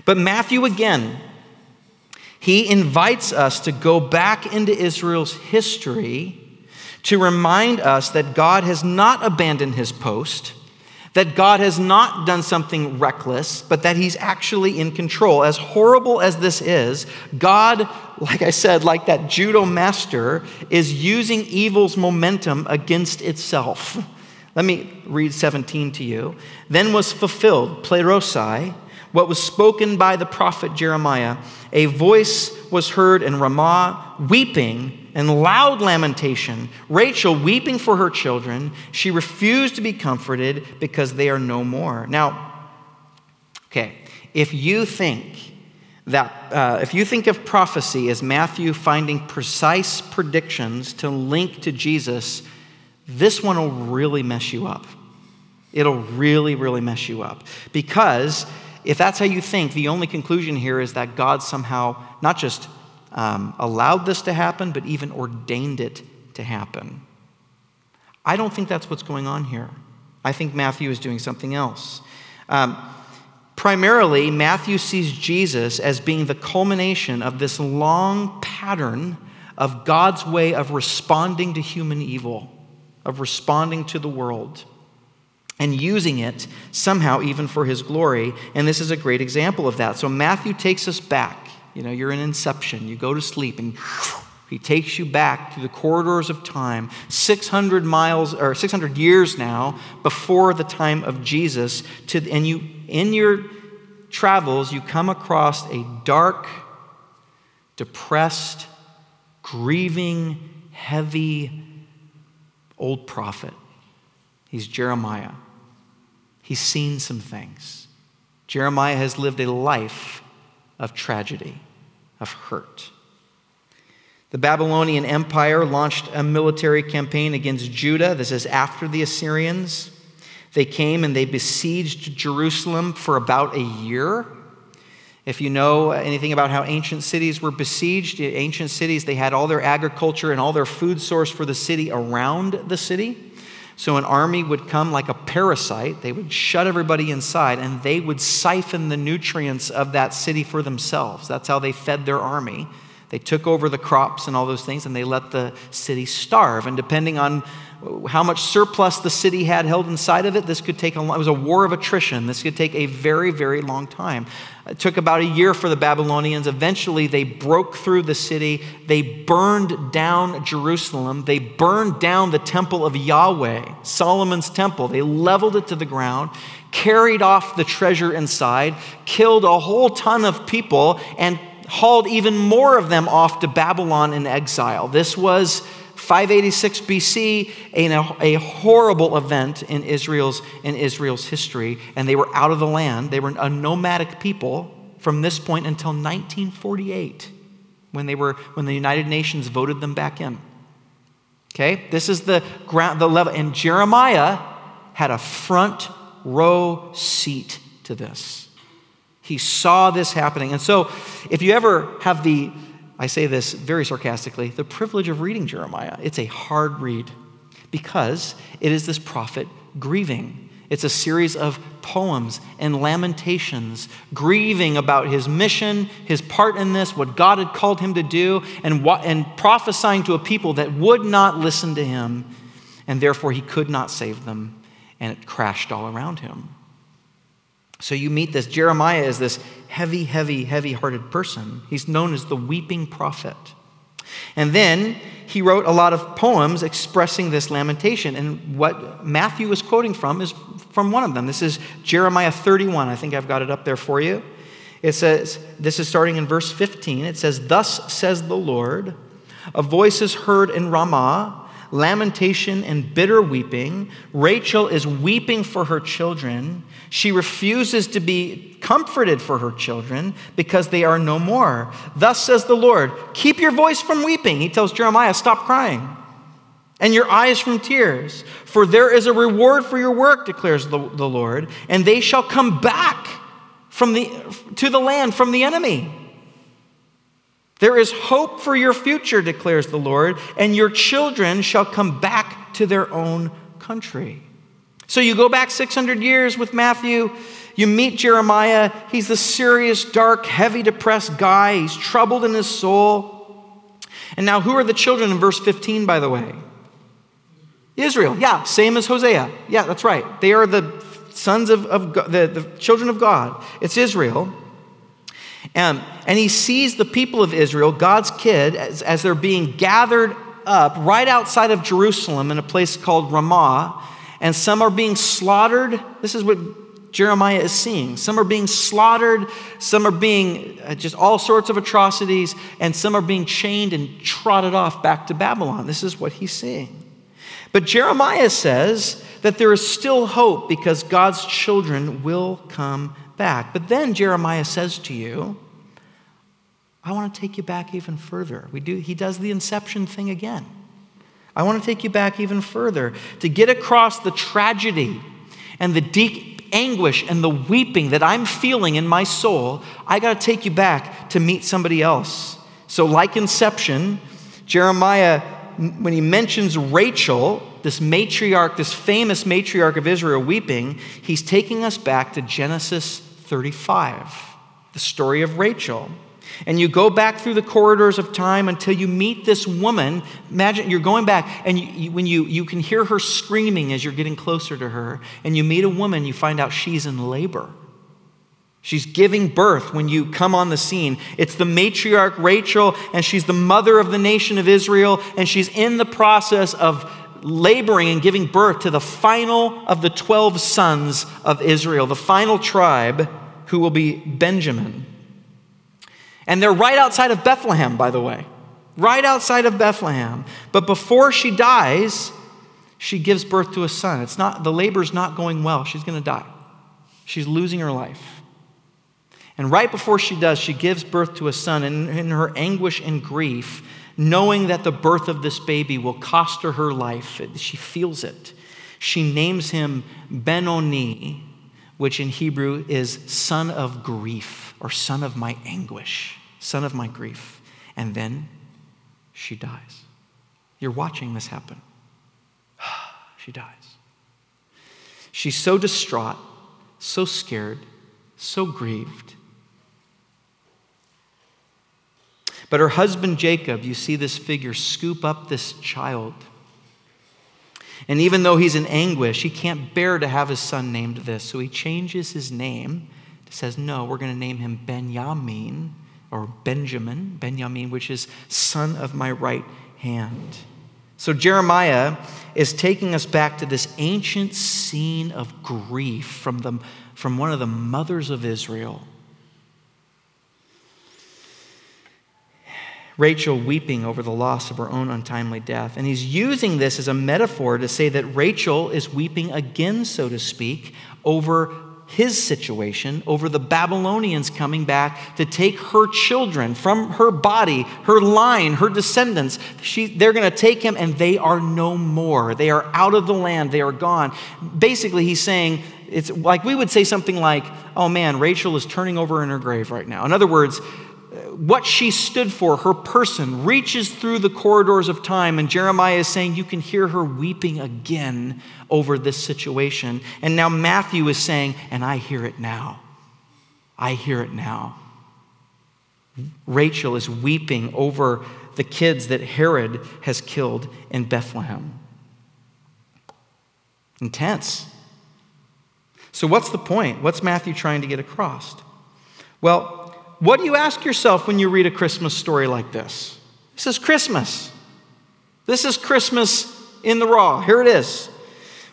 But Matthew, again, he invites us to go back into Israel's history to remind us that God has not abandoned his post, that God has not done something reckless, but that he's actually in control. As horrible as this is, God, like I said, like that judo master, is using evil's momentum against itself. Let me read 17 to you. Then was fulfilled, plerosai, what was spoken by the prophet Jeremiah. A voice was heard in Ramah, weeping and loud lamentation. Rachel weeping for her children. She refused to be comforted because they are no more. Now, okay, if you think that, uh, if you think of prophecy as Matthew finding precise predictions to link to Jesus, this one will really mess you up. It'll really, really mess you up. Because if that's how you think, the only conclusion here is that God somehow not just um, allowed this to happen, but even ordained it to happen. I don't think that's what's going on here. I think Matthew is doing something else. Um, primarily, Matthew sees Jesus as being the culmination of this long pattern of God's way of responding to human evil, of responding to the world and using it somehow even for his glory. And this is a great example of that. So Matthew takes us back. You know, you're in Inception, you go to sleep, and He takes you back to the corridors of time, 600 miles or 600 years now before the time of Jesus. To, and you, in your travels, you come across a dark, depressed, grieving, heavy old prophet. He's Jeremiah. He's seen some things. Jeremiah has lived a life of tragedy, of hurt. The Babylonian Empire launched a military campaign against Judah. This is after the Assyrians. They came and they besieged Jerusalem for about a year. If you know anything about how ancient cities were besieged, ancient cities, they had all their agriculture and all their food source for the city around the city. So an army would come like a parasite, they would shut everybody inside, and they would siphon the nutrients of that city for themselves. That's how they fed their army. They took over the crops and all those things, and they let the city starve. And depending on how much surplus the city had held inside of it, this could take a long, it was a war of attrition. This could take a very, very long time. It took about a year for the Babylonians. Eventually, they broke through the city. They burned down Jerusalem. They burned down the temple of Yahweh, Solomon's temple. They leveled it to the ground, carried off the treasure inside, killed a whole ton of people, and hauled even more of them off to Babylon in exile. This was 586 BC, a, a horrible event in Israel's, in Israel's history, and they were out of the land. They were a nomadic people from this point until 1948, when, they were, when the United Nations voted them back in. Okay, this is the ground, the level, and Jeremiah had a front row seat to this. He saw this happening. And so, if you ever have the, I say this very sarcastically, the privilege of reading Jeremiah, it's a hard read because it is this prophet grieving. It's a series of poems and lamentations, grieving about his mission, his part in this, what God had called him to do, and, what, and prophesying to a people that would not listen to him, and therefore he could not save them, and it crashed all around him. So you meet this. Jeremiah is this heavy, heavy, heavy hearted person. He's known as the weeping prophet. And then he wrote a lot of poems expressing this lamentation. And what Matthew is quoting from is from one of them. This is Jeremiah 31. I think I've got it up there for you. It says, this is starting in verse 15. It says, Thus says the Lord, a voice is heard in Ramah lamentation and bitter weeping. Rachel is weeping for her children. She refuses to be comforted for her children because they are no more. Thus says the Lord Keep your voice from weeping. He tells Jeremiah, Stop crying. And your eyes from tears. For there is a reward for your work, declares the, the Lord, and they shall come back from the, to the land from the enemy. There is hope for your future, declares the Lord, and your children shall come back to their own country. So you go back 600 years with Matthew, you meet Jeremiah. He's the serious, dark, heavy, depressed guy. He's troubled in his soul. And now, who are the children in verse 15, by the way? Israel. Yeah, same as Hosea. Yeah, that's right. They are the sons of, of God, the, the children of God. It's Israel. Um, and he sees the people of Israel, God's kid, as, as they're being gathered up right outside of Jerusalem in a place called Ramah. And some are being slaughtered. This is what Jeremiah is seeing. Some are being slaughtered, some are being uh, just all sorts of atrocities, and some are being chained and trotted off back to Babylon. This is what he's seeing. But Jeremiah says that there is still hope because God's children will come back. But then Jeremiah says to you, I want to take you back even further. We do, he does the inception thing again. I want to take you back even further to get across the tragedy and the deep anguish and the weeping that I'm feeling in my soul. I got to take you back to meet somebody else. So, like Inception, Jeremiah, when he mentions Rachel, this matriarch, this famous matriarch of Israel weeping, he's taking us back to Genesis 35, the story of Rachel. And you go back through the corridors of time until you meet this woman. Imagine you're going back, and you, you, when you, you can hear her screaming as you're getting closer to her, and you meet a woman, you find out she's in labor. She's giving birth when you come on the scene. It's the matriarch Rachel, and she's the mother of the nation of Israel, and she's in the process of laboring and giving birth to the final of the 12 sons of Israel, the final tribe who will be Benjamin. And they're right outside of Bethlehem, by the way, right outside of Bethlehem. But before she dies, she gives birth to a son. It's not, the labor's not going well. She's going to die. She's losing her life. And right before she does, she gives birth to a son. And in her anguish and grief, knowing that the birth of this baby will cost her her life. She feels it. She names him Benoni, which in Hebrew is son of grief or son of my anguish, son of my grief. And then she dies. You're watching this happen. she dies. She's so distraught, so scared, so grieved But her husband Jacob, you see this figure scoop up this child. And even though he's in anguish, he can't bear to have his son named this. So he changes his name. Says, no, we're going to name him Benjamin or Benjamin, Benjamin, which is son of my right hand. So Jeremiah is taking us back to this ancient scene of grief from, the, from one of the mothers of Israel Rachel weeping over the loss of her own untimely death. And he's using this as a metaphor to say that Rachel is weeping again, so to speak, over his situation, over the Babylonians coming back to take her children from her body, her line, her descendants. She, they're going to take him, and they are no more. They are out of the land, they are gone. Basically, he's saying, it's like we would say something like, oh man, Rachel is turning over in her grave right now. In other words, what she stood for, her person, reaches through the corridors of time. And Jeremiah is saying you can hear her weeping again over this situation. And now Matthew is saying, and I hear it now. I hear it now. Rachel is weeping over the kids that Herod has killed in Bethlehem. Intense. So, what's the point? What's Matthew trying to get across? Well, what do you ask yourself when you read a Christmas story like this? This is Christmas. This is Christmas in the raw. Here it is.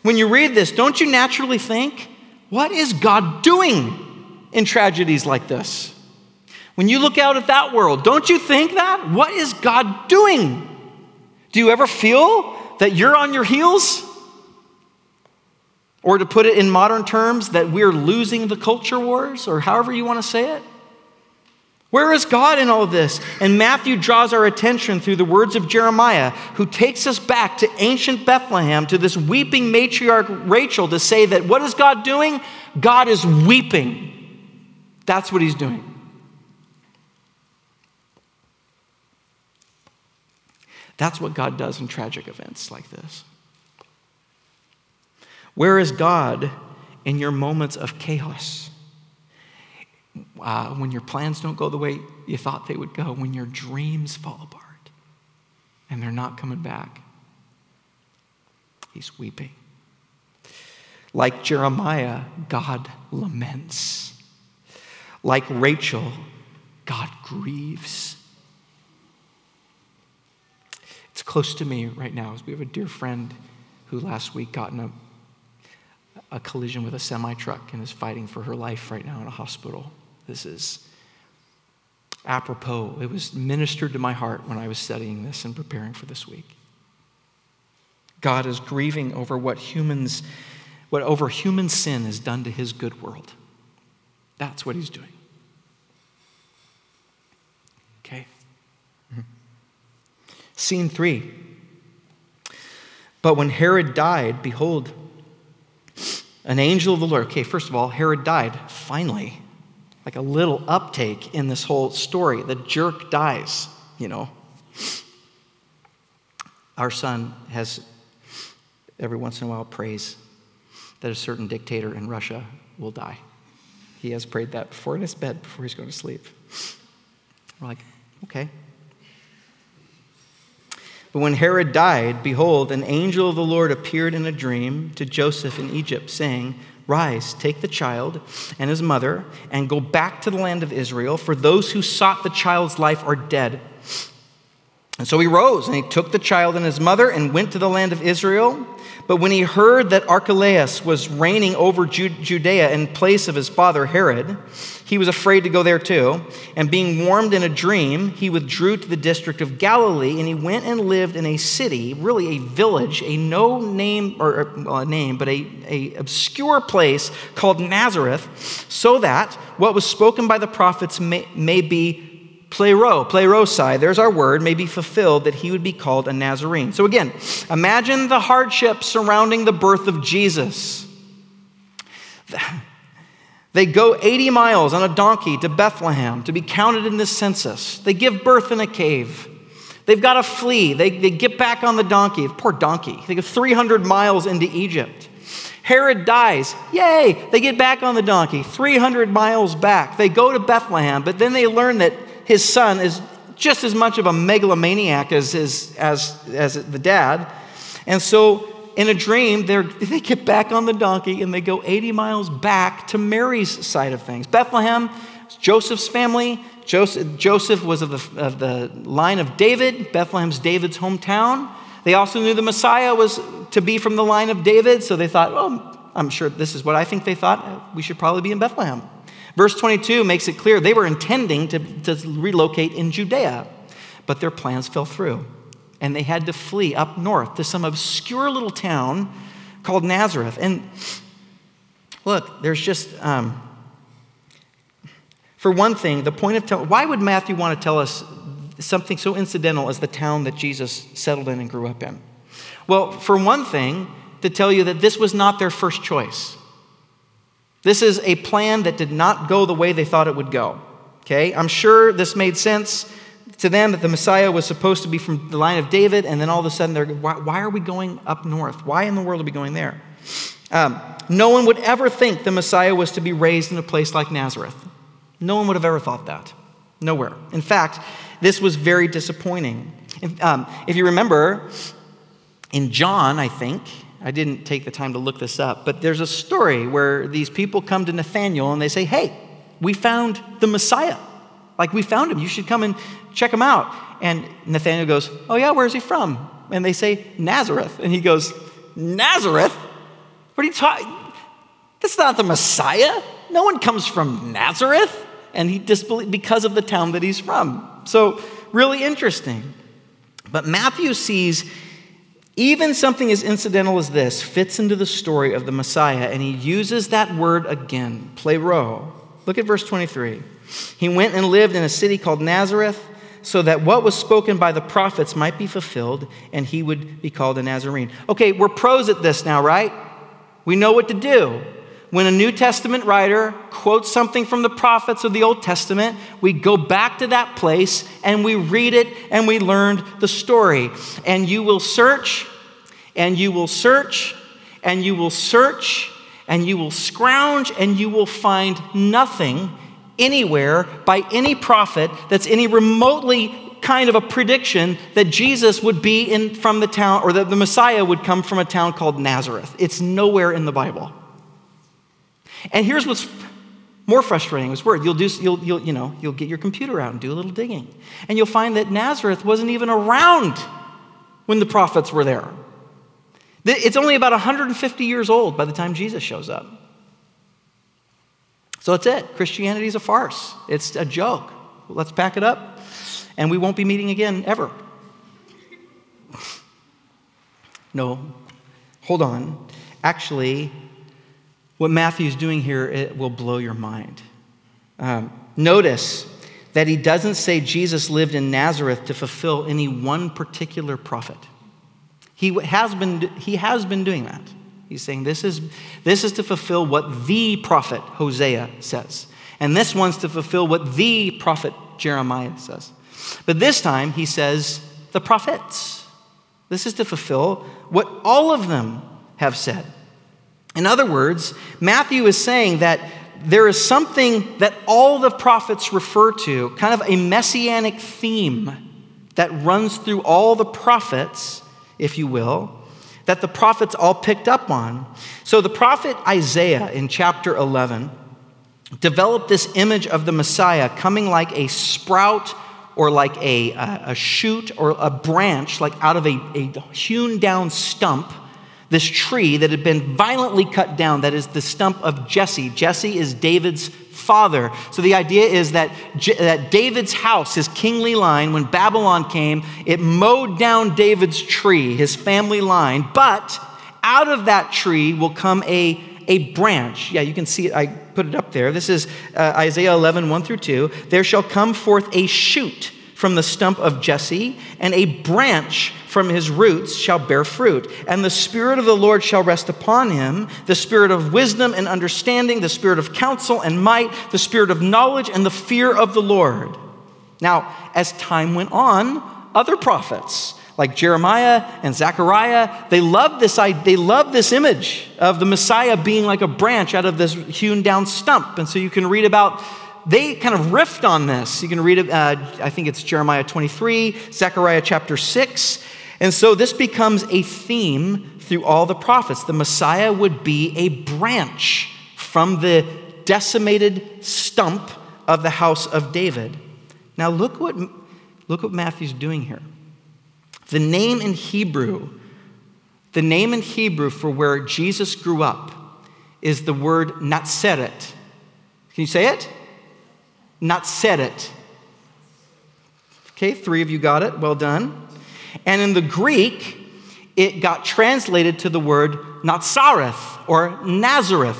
When you read this, don't you naturally think, what is God doing in tragedies like this? When you look out at that world, don't you think that? What is God doing? Do you ever feel that you're on your heels? Or to put it in modern terms, that we're losing the culture wars, or however you want to say it? Where is God in all this? And Matthew draws our attention through the words of Jeremiah, who takes us back to ancient Bethlehem, to this weeping matriarch Rachel, to say that what is God doing? God is weeping. That's what he's doing. That's what God does in tragic events like this. Where is God in your moments of chaos? Uh, when your plans don't go the way you thought they would go, when your dreams fall apart and they're not coming back. He's weeping. Like Jeremiah, God laments. Like Rachel, God grieves. It's close to me right now as we have a dear friend who last week got in a, a collision with a semi truck and is fighting for her life right now in a hospital. This is apropos. It was ministered to my heart when I was studying this and preparing for this week. God is grieving over what humans, what over human sin has done to his good world. That's what he's doing. Okay. Mm-hmm. Scene three. But when Herod died, behold, an angel of the Lord. Okay, first of all, Herod died, finally like a little uptake in this whole story. The jerk dies, you know. Our son has every once in a while prays that a certain dictator in Russia will die. He has prayed that before in his bed before he's going to sleep. We're like, okay. But when Herod died, behold, an angel of the Lord appeared in a dream to Joseph in Egypt, saying, Rise, take the child and his mother, and go back to the land of Israel, for those who sought the child's life are dead. And so he rose, and he took the child and his mother and went to the land of Israel. But when he heard that Archelaus was reigning over Judea in place of his father Herod, he was afraid to go there too. And being warned in a dream, he withdrew to the district of Galilee, and he went and lived in a city, really a village, a no name or uh, well, a name, but a, a obscure place called Nazareth, so that what was spoken by the prophets may, may be plero, plerosai, there's our word, may be fulfilled that he would be called a Nazarene. So again, imagine the hardship surrounding the birth of Jesus. They go 80 miles on a donkey to Bethlehem to be counted in the census. They give birth in a cave. They've got to flee. They, they get back on the donkey. Poor donkey. They go 300 miles into Egypt. Herod dies. Yay! They get back on the donkey, 300 miles back. They go to Bethlehem, but then they learn that his son is just as much of a megalomaniac as, his, as, as the dad. And so, in a dream, they get back on the donkey and they go 80 miles back to Mary's side of things. Bethlehem, Joseph's family. Joseph, Joseph was of the, of the line of David. Bethlehem's David's hometown. They also knew the Messiah was to be from the line of David, so they thought, oh, I'm sure this is what I think they thought. We should probably be in Bethlehem. Verse 22 makes it clear they were intending to, to relocate in Judea, but their plans fell through. And they had to flee up north to some obscure little town called Nazareth. And look, there's just, um, for one thing, the point of telling, why would Matthew want to tell us something so incidental as the town that Jesus settled in and grew up in? Well, for one thing, to tell you that this was not their first choice. This is a plan that did not go the way they thought it would go. Okay? I'm sure this made sense to them that the Messiah was supposed to be from the line of David, and then all of a sudden they're, why, why are we going up north? Why in the world are we going there? Um, no one would ever think the Messiah was to be raised in a place like Nazareth. No one would have ever thought that. Nowhere. In fact, this was very disappointing. If, um, if you remember, in John, I think, I didn't take the time to look this up, but there's a story where these people come to Nathanael and they say, Hey, we found the Messiah. Like, we found him. You should come and check him out. And Nathanael goes, Oh, yeah, where's he from? And they say, Nazareth. And he goes, Nazareth? What are you talking? That's not the Messiah. No one comes from Nazareth. And he disbelieved because of the town that he's from. So, really interesting. But Matthew sees even something as incidental as this fits into the story of the Messiah, and he uses that word again, plero. Look at verse 23. He went and lived in a city called Nazareth, so that what was spoken by the prophets might be fulfilled, and he would be called a Nazarene. Okay, we're pros at this now, right? We know what to do. When a New Testament writer quotes something from the prophets of the Old Testament, we go back to that place and we read it and we learned the story. And you will search and you will search and you will search and you will scrounge and you will find nothing anywhere by any prophet that's any remotely kind of a prediction that Jesus would be in from the town or that the Messiah would come from a town called Nazareth. It's nowhere in the Bible. And here's what's more frustrating is word. You'll do you'll, you'll you know you'll get your computer out and do a little digging, and you'll find that Nazareth wasn't even around when the prophets were there. It's only about 150 years old by the time Jesus shows up. So that's it. Christianity is a farce. It's a joke. Let's pack it up, and we won't be meeting again ever. No, hold on. Actually, what Matthew's doing here it will blow your mind. Um, notice that he doesn't say Jesus lived in Nazareth to fulfill any one particular prophet. He has been, he has been doing that. He's saying this is, this is to fulfill what the prophet Hosea says. And this one's to fulfill what the prophet Jeremiah says. But this time he says the prophets. This is to fulfill what all of them have said. In other words, Matthew is saying that there is something that all the prophets refer to, kind of a messianic theme that runs through all the prophets, if you will, that the prophets all picked up on. So the prophet Isaiah in chapter 11 developed this image of the Messiah coming like a sprout or like a, a, a shoot or a branch, like out of a, a hewn down stump this tree that had been violently cut down, that is the stump of Jesse. Jesse is David's father. So the idea is that, that David's house, his kingly line, when Babylon came, it mowed down David's tree, his family line, but out of that tree will come a, a branch. Yeah, you can see it. I put it up there. This is uh, Isaiah 11, 1 through 2. There shall come forth a shoot from the stump of Jesse, and a branch from his roots shall bear fruit. And the Spirit of the Lord shall rest upon him the Spirit of wisdom and understanding, the Spirit of counsel and might, the Spirit of knowledge and the fear of the Lord. Now, as time went on, other prophets, like Jeremiah and Zechariah, they loved this, they loved this image of the Messiah being like a branch out of this hewn down stump. And so you can read about they kind of riffed on this. You can read it, uh, I think it's Jeremiah 23, Zechariah chapter 6. And so this becomes a theme through all the prophets. The Messiah would be a branch from the decimated stump of the house of David. Now look what, look what Matthew's doing here. The name in Hebrew, the name in Hebrew for where Jesus grew up is the word Natseret. Can you say it? Not said it. Okay, three of you got it. Well done. And in the Greek, it got translated to the word Nazareth or Nazareth.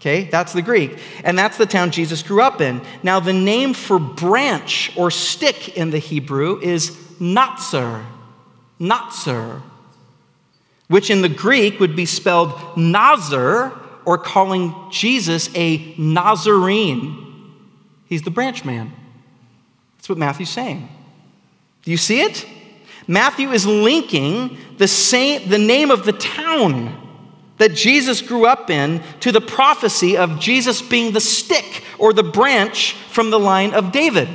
Okay, that's the Greek. And that's the town Jesus grew up in. Now, the name for branch or stick in the Hebrew is Natzer. Natzer. Which in the Greek would be spelled Nazar or calling Jesus a Nazarene. He's the branch man. That's what Matthew's saying. Do you see it? Matthew is linking the, same, the name of the town that Jesus grew up in to the prophecy of Jesus being the stick or the branch from the line of David.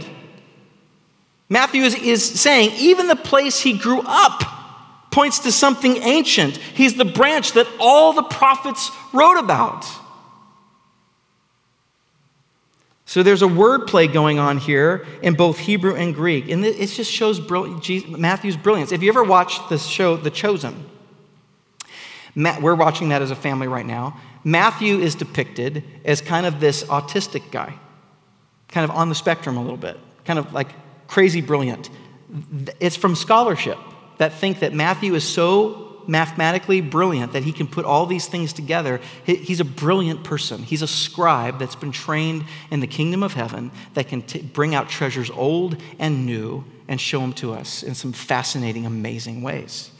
Matthew is, is saying even the place he grew up points to something ancient. He's the branch that all the prophets wrote about. So there's a wordplay going on here in both Hebrew and Greek. And it just shows Matthew's brilliance. If you ever watched the show The Chosen, we're watching that as a family right now. Matthew is depicted as kind of this autistic guy, kind of on the spectrum a little bit, kind of like crazy brilliant. It's from scholarship that think that Matthew is so mathematically brilliant that he can put all these things together. He's a brilliant person. He's a scribe that's been trained in the kingdom of heaven that can t- bring out treasures old and new and show them to us in some fascinating, amazing ways.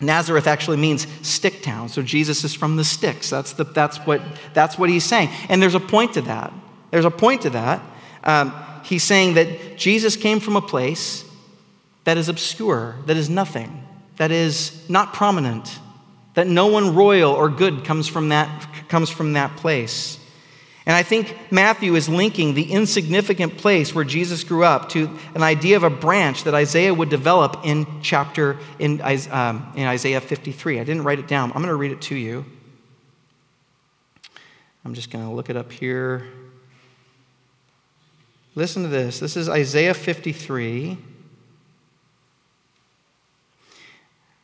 Nazareth actually means stick town. So Jesus is from the sticks. That's, the, that's, what, that's what he's saying. And there's a point to that. There's a point to that. Um, he's saying that Jesus came from a place that is obscure, that is nothing that is not prominent, that no one royal or good comes from that, comes from that place. And I think Matthew is linking the insignificant place where Jesus grew up to an idea of a branch that Isaiah would develop in chapter, in, um, in Isaiah 53. I didn't write it down. I'm going to read it to you. I'm just going to look it up here. Listen to this. This is Isaiah 53.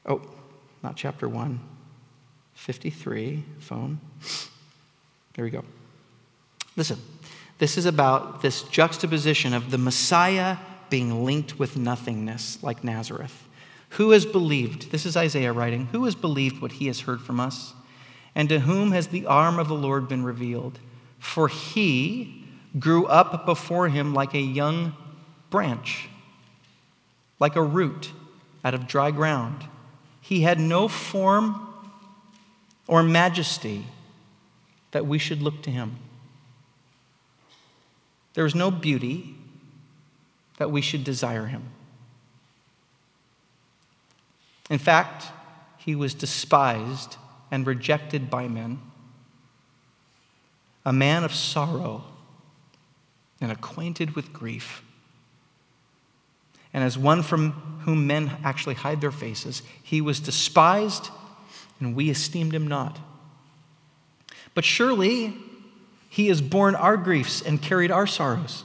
Oh, not chapter 1, 53, phone. There we go. Listen, this is about this juxtaposition of the Messiah being linked with nothingness, like Nazareth. Who has believed? This is Isaiah writing. Who has believed what he has heard from us? And to whom has the arm of the Lord been revealed? For he grew up before him like a young branch, like a root out of dry ground. He had no form or majesty that we should look to him. There was no beauty that we should desire him. In fact, he was despised and rejected by men, a man of sorrow and acquainted with grief. And as one from whom men actually hide their faces, he was despised, and we esteemed him not. But surely he has borne our griefs and carried our sorrows.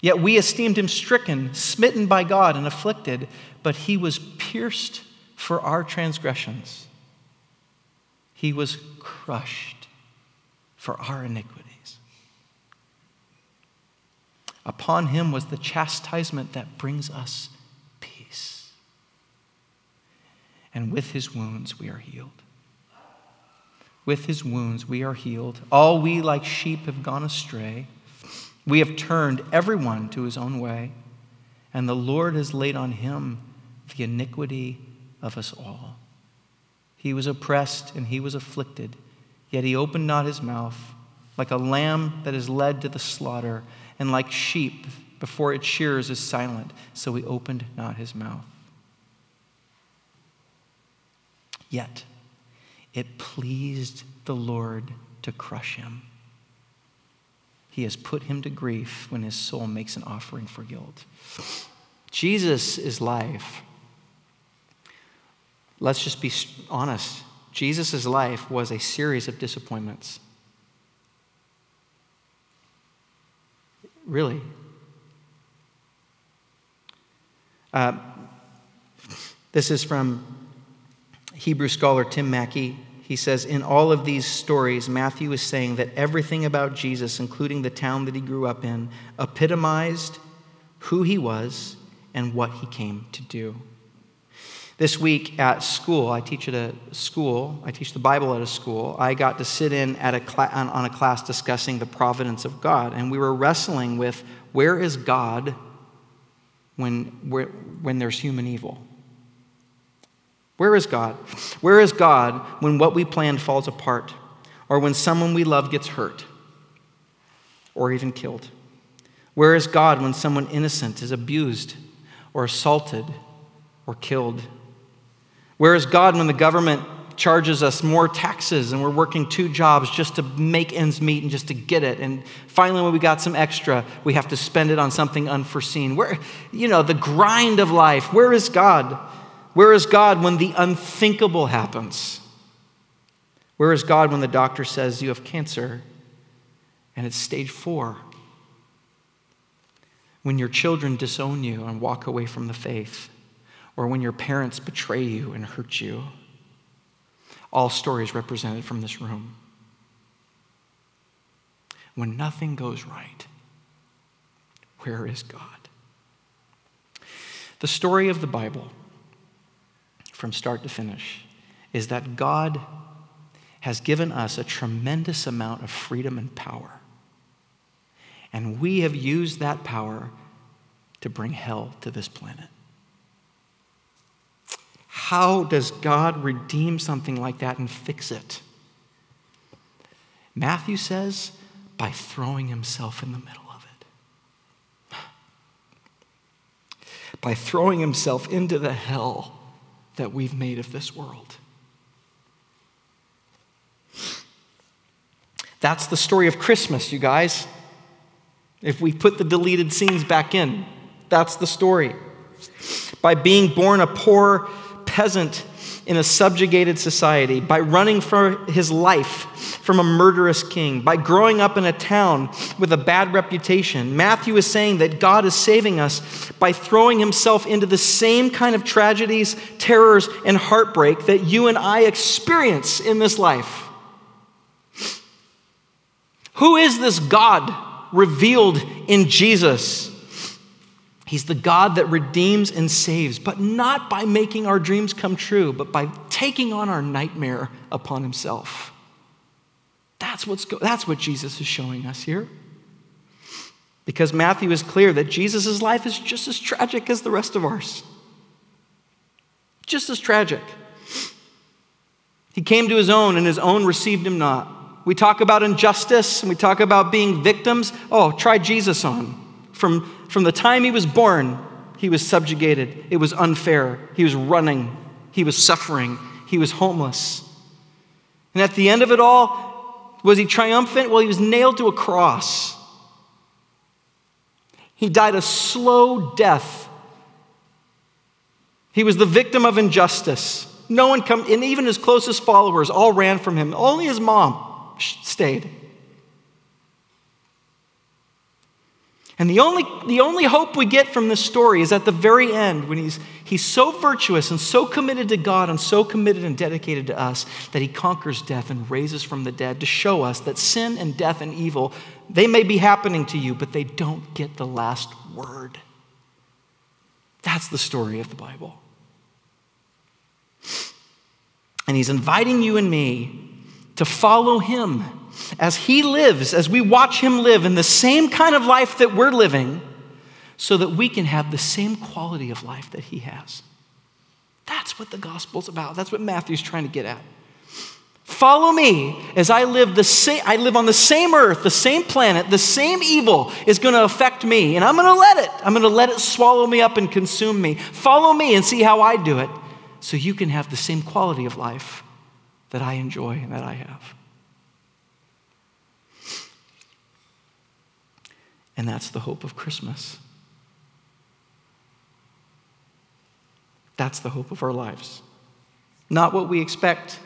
Yet we esteemed him stricken, smitten by God, and afflicted, but he was pierced for our transgressions. He was crushed for our iniquities. Upon him was the chastisement that brings us peace. And with his wounds we are healed. With his wounds we are healed. All we like sheep have gone astray. We have turned everyone to his own way, and the Lord has laid on him the iniquity of us all. He was oppressed and he was afflicted, yet he opened not his mouth. Like a lamb that is led to the slaughter, and like sheep before its shears is silent, so he opened not his mouth. Yet it pleased the Lord to crush him. He has put him to grief when his soul makes an offering for guilt. Jesus is life. Let's just be honest. Jesus' life was a series of disappointments. Really. Uh, this is from Hebrew scholar Tim Mackie. He says, In all of these stories, Matthew is saying that everything about Jesus, including the town that he grew up in, epitomized who he was and what he came to do. This week at school, I teach at a school, I teach the Bible at a school. I got to sit in at a cl- on a class discussing the providence of God, and we were wrestling with where is God when, where, when there's human evil? Where is God? Where is God when what we planned falls apart, or when someone we love gets hurt, or even killed? Where is God when someone innocent is abused, or assaulted, or killed? Where is God when the government charges us more taxes and we're working two jobs just to make ends meet and just to get it? And finally, when we got some extra, we have to spend it on something unforeseen. Where, you know, the grind of life. Where is God? Where is God when the unthinkable happens? Where is God when the doctor says you have cancer and it's stage four? When your children disown you and walk away from the faith? Or when your parents betray you and hurt you. All stories represented from this room. When nothing goes right, where is God? The story of the Bible, from start to finish, is that God has given us a tremendous amount of freedom and power. And we have used that power to bring hell to this planet. How does God redeem something like that and fix it? Matthew says, by throwing himself in the middle of it. By throwing himself into the hell that we've made of this world. That's the story of Christmas, you guys. If we put the deleted scenes back in, that's the story. By being born a poor, peasant in a subjugated society, by running for his life from a murderous king, by growing up in a town with a bad reputation. Matthew is saying that God is saving us by throwing himself into the same kind of tragedies, terrors, and heartbreak that you and I experience in this life. Who is this God revealed in Jesus? He's the God that redeems and saves, but not by making our dreams come true, but by taking on our nightmare upon himself. That's, what's go- that's what Jesus is showing us here. Because Matthew is clear that Jesus' life is just as tragic as the rest of ours. Just as tragic. He came to his own, and his own received him not. We talk about injustice and we talk about being victims. Oh, try Jesus on. From from the time he was born, he was subjugated. It was unfair. He was running. He was suffering. He was homeless. And at the end of it all, was he triumphant? Well, he was nailed to a cross. He died a slow death He was the victim of injustice. No one come, and even his closest followers all ran from him. Only his mom stayed. And the only, the only hope we get from this story is at the very end when he's, he's so virtuous and so committed to God and so committed and dedicated to us that he conquers death and raises from the dead to show us that sin and death and evil, they may be happening to you, but they don't get the last word. That's the story of the Bible. And he's inviting you and me to follow him as He lives, as we watch Him live in the same kind of life that we're living, so that we can have the same quality of life that He has. That's what the gospel's about. That's what Matthew's trying to get at. Follow me as I live the same I live on the same earth, the same planet, the same evil is going to affect me and I'm going to let it. I'm going to let it swallow me up and consume me. Follow me and see how I do it so you can have the same quality of life that I enjoy and that I have. And that's the hope of Christmas. That's the hope of our lives. Not what we expect,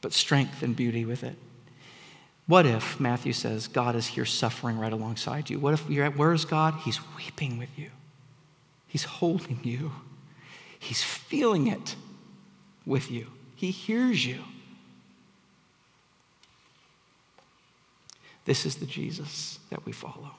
but strength and beauty with it. What if, Matthew says, God is here suffering right alongside you? What if you're at, where is God? He's weeping with you, He's holding you, He's feeling it with you, He hears you. This is the Jesus that we follow.